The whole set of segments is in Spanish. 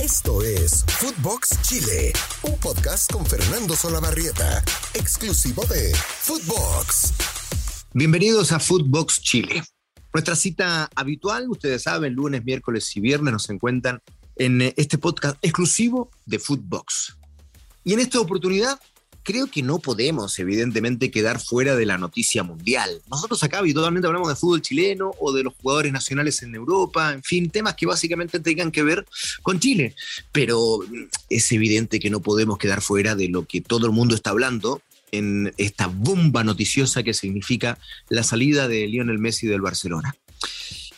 Esto es Footbox Chile, un podcast con Fernando Solabarrieta, exclusivo de Footbox. Bienvenidos a Footbox Chile. Nuestra cita habitual, ustedes saben, lunes, miércoles y viernes nos encuentran en este podcast exclusivo de Footbox. Y en esta oportunidad creo que no podemos, evidentemente, quedar fuera de la noticia mundial. Nosotros acá habitualmente hablamos de fútbol chileno o de los jugadores nacionales en Europa, en fin, temas que básicamente tengan que ver con Chile. Pero es evidente que no podemos quedar fuera de lo que todo el mundo está hablando en esta bomba noticiosa que significa la salida de Lionel Messi del Barcelona.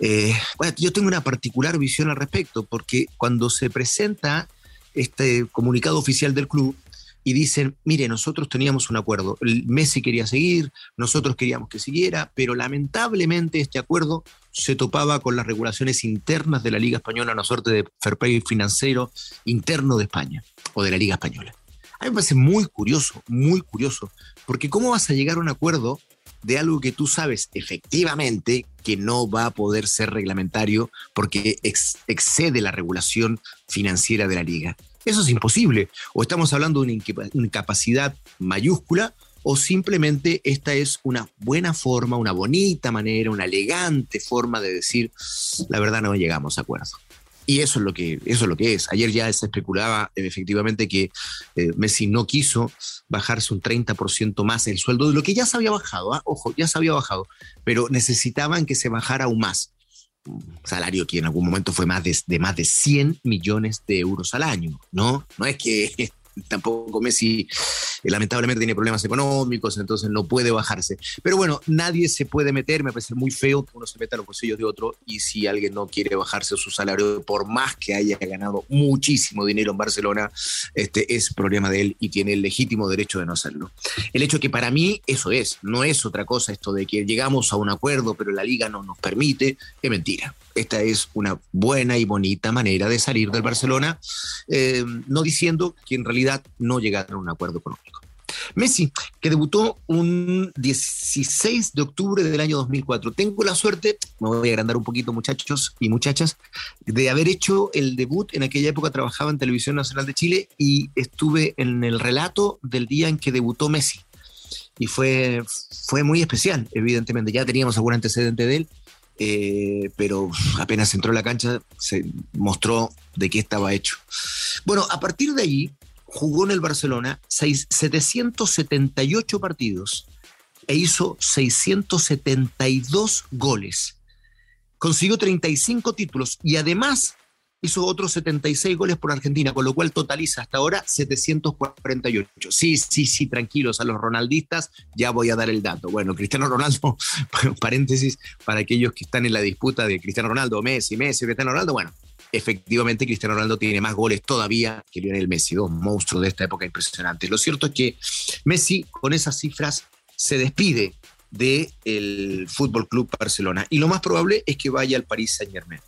Eh, yo tengo una particular visión al respecto, porque cuando se presenta este comunicado oficial del club, y dicen, mire, nosotros teníamos un acuerdo, Messi quería seguir, nosotros queríamos que siguiera, pero lamentablemente este acuerdo se topaba con las regulaciones internas de la Liga Española, una suerte de fair play financiero interno de España o de la Liga Española. A mí me parece muy curioso, muy curioso, porque ¿cómo vas a llegar a un acuerdo de algo que tú sabes efectivamente que no va a poder ser reglamentario porque excede la regulación financiera de la liga? Eso es imposible. O estamos hablando de una incapacidad mayúscula o simplemente esta es una buena forma, una bonita manera, una elegante forma de decir, la verdad no llegamos a acuerdo. Y eso es lo que, eso es, lo que es. Ayer ya se especulaba eh, efectivamente que eh, Messi no quiso bajarse un 30% más el sueldo de lo que ya se había bajado, ¿ah? ojo, ya se había bajado, pero necesitaban que se bajara aún más salario que en algún momento fue más de, de, más de 100 millones de euros al año, ¿no? No es que tampoco Messi eh, lamentablemente tiene problemas económicos, entonces no puede bajarse. Pero bueno, nadie se puede meter, me parece muy feo que uno se meta a los bolsillos de otro y si alguien no quiere bajarse su salario, por más que haya ganado muchísimo dinero en Barcelona, este es problema de él y tiene el legítimo derecho de no hacerlo. El hecho que para mí eso es, no es otra cosa esto de que llegamos a un acuerdo pero la liga no nos permite, es mentira esta es una buena y bonita manera de salir del Barcelona, eh, no diciendo que en realidad no llegaron a un acuerdo económico. Messi, que debutó un 16 de octubre del año 2004. Tengo la suerte, me voy a agrandar un poquito muchachos y muchachas, de haber hecho el debut. En aquella época trabajaba en Televisión Nacional de Chile y estuve en el relato del día en que debutó Messi. Y fue, fue muy especial, evidentemente. Ya teníamos algún antecedente de él, eh, pero apenas entró a la cancha se mostró de qué estaba hecho. Bueno, a partir de allí jugó en el Barcelona 778 partidos e hizo 672 goles. Consiguió 35 títulos y además hizo otros 76 goles por Argentina, con lo cual totaliza hasta ahora 748. Sí, sí, sí, tranquilos a los ronaldistas, ya voy a dar el dato. Bueno, Cristiano Ronaldo, paréntesis, para aquellos que están en la disputa de Cristiano Ronaldo, Messi, Messi, Cristiano Ronaldo, bueno, efectivamente Cristiano Ronaldo tiene más goles todavía que Lionel Messi, dos monstruos de esta época impresionantes. Lo cierto es que Messi, con esas cifras, se despide del el Fútbol Club Barcelona y lo más probable es que vaya al París Saint Germain.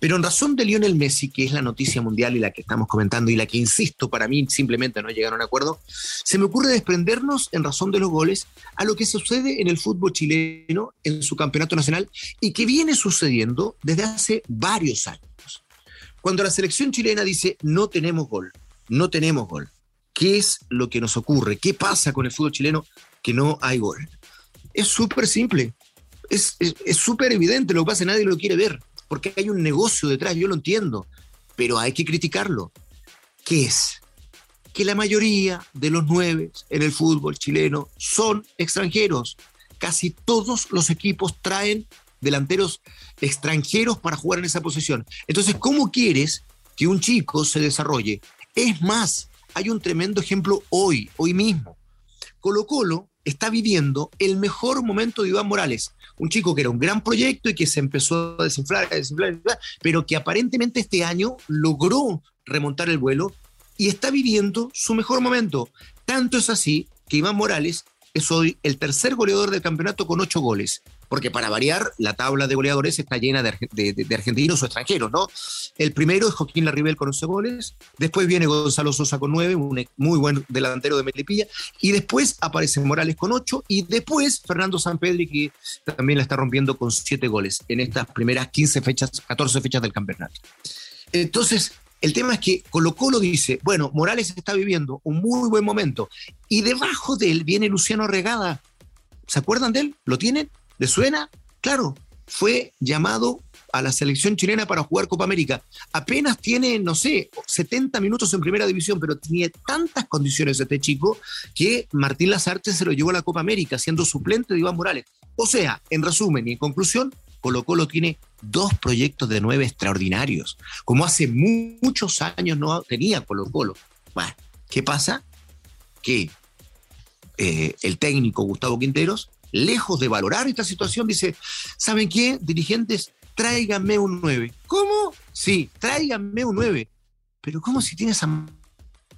Pero en razón de Lionel Messi, que es la noticia mundial y la que estamos comentando y la que, insisto, para mí simplemente no llegaron a un acuerdo, se me ocurre desprendernos en razón de los goles a lo que sucede en el fútbol chileno en su campeonato nacional y que viene sucediendo desde hace varios años. Cuando la selección chilena dice no tenemos gol, no tenemos gol, ¿qué es lo que nos ocurre? ¿Qué pasa con el fútbol chileno que no hay gol? Es súper simple, es súper evidente, lo que pasa nadie lo quiere ver porque hay un negocio detrás, yo lo entiendo, pero hay que criticarlo. ¿Qué es? Que la mayoría de los nueve en el fútbol chileno son extranjeros. Casi todos los equipos traen delanteros extranjeros para jugar en esa posición. Entonces, ¿cómo quieres que un chico se desarrolle? Es más, hay un tremendo ejemplo hoy, hoy mismo. Colo Colo está viviendo el mejor momento de Iván Morales, un chico que era un gran proyecto y que se empezó a desinflar, a desinflar, pero que aparentemente este año logró remontar el vuelo y está viviendo su mejor momento. Tanto es así que Iván Morales es hoy el tercer goleador del campeonato con ocho goles porque para variar, la tabla de goleadores está llena de, argentinos o extranjeros, ¿no? El primero es Joaquín Larribel con 11 goles, después viene Gonzalo Sosa con 9, un muy buen delantero de Melipilla, y después aparece Morales con 8, y después Fernando Sanpedri, que también la está rompiendo con 7 goles en estas primeras 15 fechas, 14 fechas del campeonato. Entonces, El tema es que Colo Colo dice, bueno, Morales está viviendo un muy buen momento y debajo de él viene Luciano Regada. ¿Se acuerdan de él? ¿Lo tienen? ¿Le suena? Claro, fue llamado a la selección chilena para jugar Copa América. Apenas tiene, no sé, 70 minutos en primera división, pero tiene tantas condiciones este chico que Martín Lazarte se lo llevó a la Copa América, siendo suplente de Iván Morales. O sea, en resumen y en conclusión, Colo Colo tiene dos proyectos de nueve extraordinarios, como hace muchos años no tenía Colo Colo. Bueno, ¿qué pasa? Que eh, el técnico Gustavo Quinteros, lejos de valorar esta situación, dice, ¿saben qué? Dirigentes, tráiganme un 9. ¿Cómo? Sí, tráiganme un 9. Pero ¿cómo si tienes a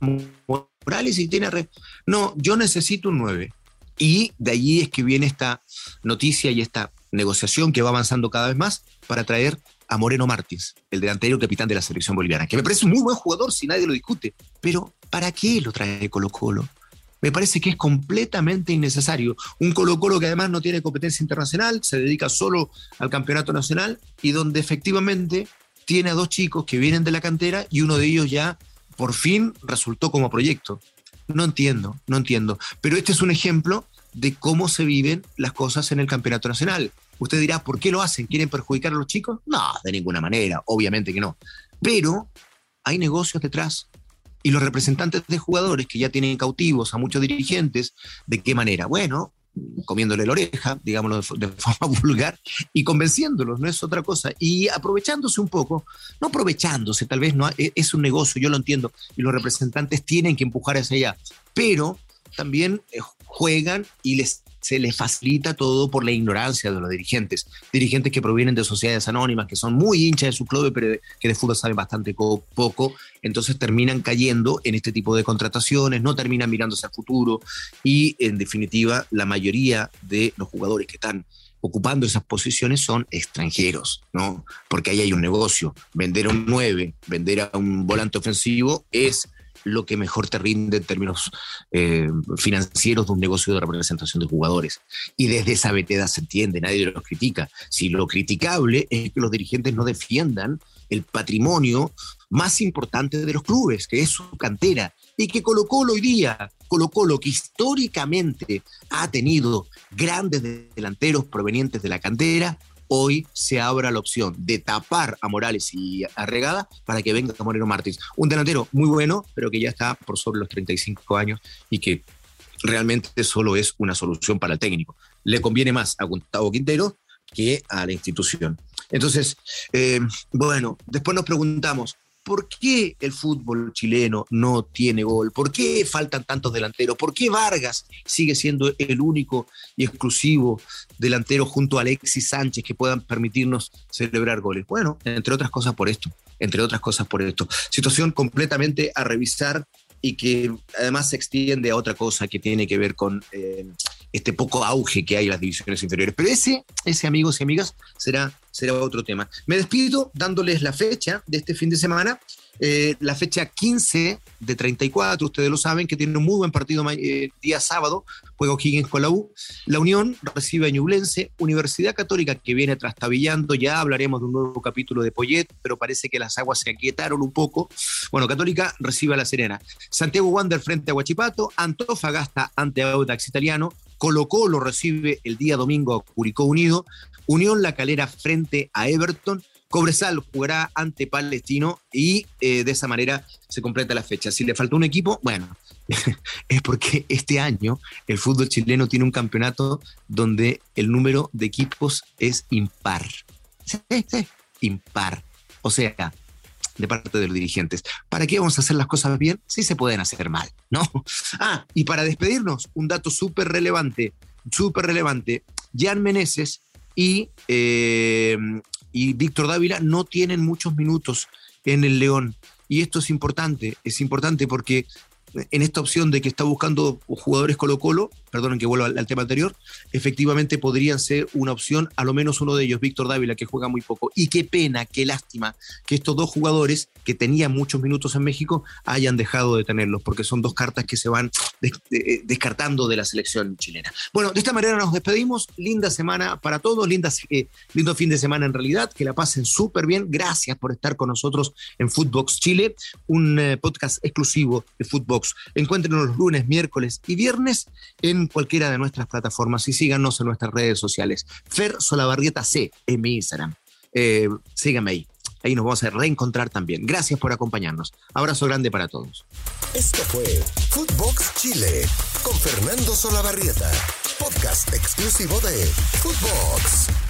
Morales y tiene a... No, yo necesito un 9. Y de allí es que viene esta noticia y esta negociación que va avanzando cada vez más para traer a Moreno Martins, el delantero capitán de la selección boliviana, que me parece un muy buen jugador si nadie lo discute. Pero ¿para qué lo trae Colo Colo? me parece que es completamente innecesario. Un Colo Colo que además no tiene competencia internacional, se dedica solo al campeonato nacional y donde efectivamente tiene a dos chicos que vienen de la cantera y uno de ellos ya por fin resultó como proyecto. No entiendo, no entiendo. Pero este es un ejemplo de cómo se viven las cosas en el campeonato nacional. Usted dirá, ¿por qué lo hacen? ¿Quieren perjudicar a los chicos? No, de ninguna manera, obviamente que no. Pero hay negocios detrás, y los representantes de jugadores que ya tienen cautivos a muchos dirigentes, ¿de qué manera? Bueno, comiéndole la oreja, digámoslo de, forma vulgar, y convenciéndolos, no es otra cosa. Y aprovechándose un poco, no aprovechándose, tal vez no e, es un negocio, yo lo entiendo, y los representantes tienen que empujar hacia allá, pero también eh, juegan y les se les facilita todo por la ignorancia de los dirigentes. Dirigentes que provienen de sociedades anónimas, que son muy hinchas de su club, pero que de fútbol saben bastante poco, entonces terminan cayendo en este tipo de contrataciones, no terminan mirándose al futuro y en definitiva la mayoría de los jugadores que están ocupando esas posiciones son extranjeros, ¿no? Porque ahí hay un negocio. Vender a un 9, vender a un volante ofensivo es lo que mejor te rinde en términos eh, financieros de un negocio de representación de jugadores. Y desde esa veteda se entiende, nadie lo critica. Si lo criticable es que los dirigentes no defiendan el patrimonio más importante de los clubes, que es su cantera, y que Colo hoy día, Colo Colo que históricamente ha tenido grandes delanteros provenientes de la cantera, hoy se abra la opción de tapar a Morales y a Regada para que venga Moreno Martins. Un delantero muy bueno, pero que ya está por sobre los 35 años y que realmente solo es una solución para el técnico. Le conviene más a Gustavo Quintero que a la institución. Entonces, eh, bueno, después nos preguntamos, ¿por qué el fútbol chileno no tiene gol? ¿Por qué faltan tantos delanteros? ¿Por qué Vargas sigue siendo el único y exclusivo delantero junto a Alexis Sánchez que puedan permitirnos celebrar goles? Bueno, entre otras cosas por esto, entre otras cosas por esto. Situación completamente a revisar y que además se extiende a otra cosa que tiene que ver con eh, este poco auge que hay en las divisiones inferiores. Pero ese, ese amigos y amigas, será, será otro tema. Me despido dándoles la fecha de este fin de semana. Eh, la fecha 15 de 34, ustedes lo saben, que tiene un muy buen partido eh, día sábado, juega Higgins con la U. La Unión recibe a Ñublense, Universidad Católica que viene trastabillando, ya hablaremos de un nuevo capítulo de Poyet, pero parece que las aguas se aquietaron un poco. Bueno, Católica recibe a La Serena. Santiago Wander frente a Huachipato, Antofagasta ante Audax Italiano, Colo Colo recibe el día domingo a Curicó Unido, Unión La Calera frente a Everton, Cobresal jugará ante Palestino y eh, de esa manera se completa la fecha. Si le faltó un equipo, bueno, es porque este año el fútbol chileno tiene un campeonato donde el número de equipos es impar. Sí, sí, impar. O sea, de parte de los dirigentes. ¿Para qué vamos a hacer las cosas bien? Sí se pueden hacer mal, ¿no? Ah, y para despedirnos, un dato súper relevante, súper relevante. Jan Meneses y, eh, y Víctor Dávila no tienen muchos minutos en el León. Y esto es importante, es importante porque en esta opción de que está buscando jugadores Colo Colo, perdonen que vuelva al, tema anterior, efectivamente podrían ser una opción, a lo menos uno de ellos, Víctor Dávila, que juega muy poco. Y qué pena, qué lástima que estos dos jugadores que tenían muchos minutos en México hayan dejado de tenerlos, porque son dos cartas que se van eh, descartando de la selección chilena. Bueno, de esta manera nos despedimos. Linda semana para todos, linda, eh, lindo fin de semana en realidad, que la pasen súper bien. Gracias por estar con nosotros en Footbox Chile, un eh, podcast exclusivo de Footbox. Encuéntrenos los lunes, miércoles y viernes cualquiera de nuestras plataformas y síganos en nuestras redes sociales. Fer Solabarrieta C en mi Instagram. Eh, síganme ahí. Ahí nos vamos a reencontrar también. Gracias por acompañarnos. Abrazo grande para todos. Esto fue Footbox Chile con Fernando Solabarrieta, podcast exclusivo de Footbox.